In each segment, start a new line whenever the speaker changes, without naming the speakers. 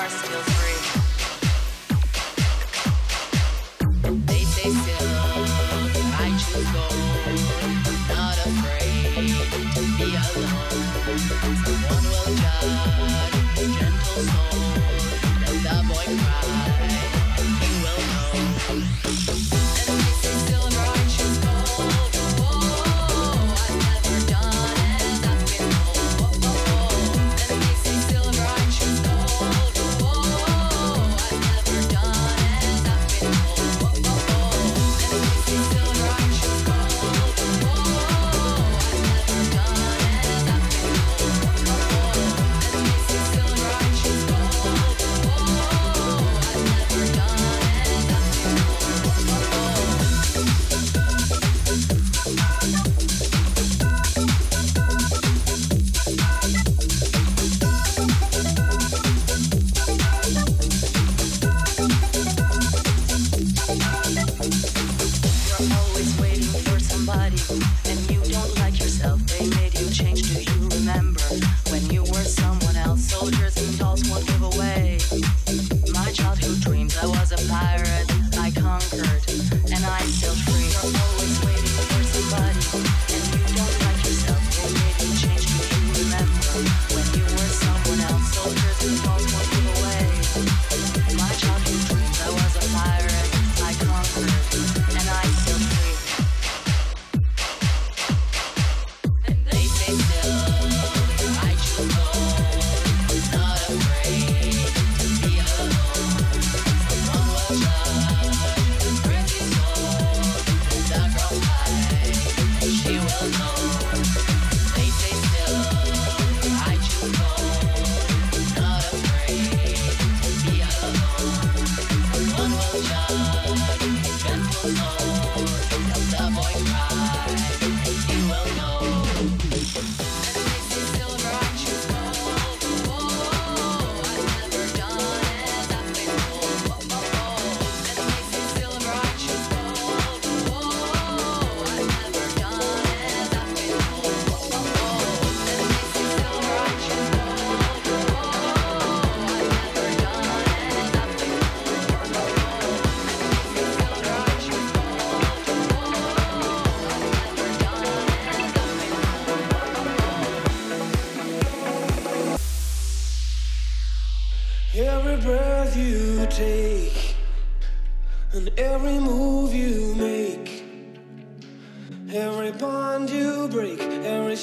our skills.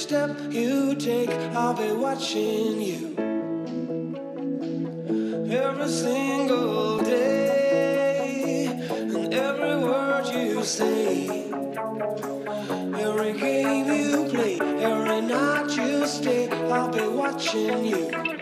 step you take, I'll be watching you every single day, and every word you say, every game you play, every night you stay, I'll be watching you.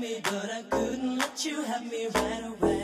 me but
I couldn't let you have me right away.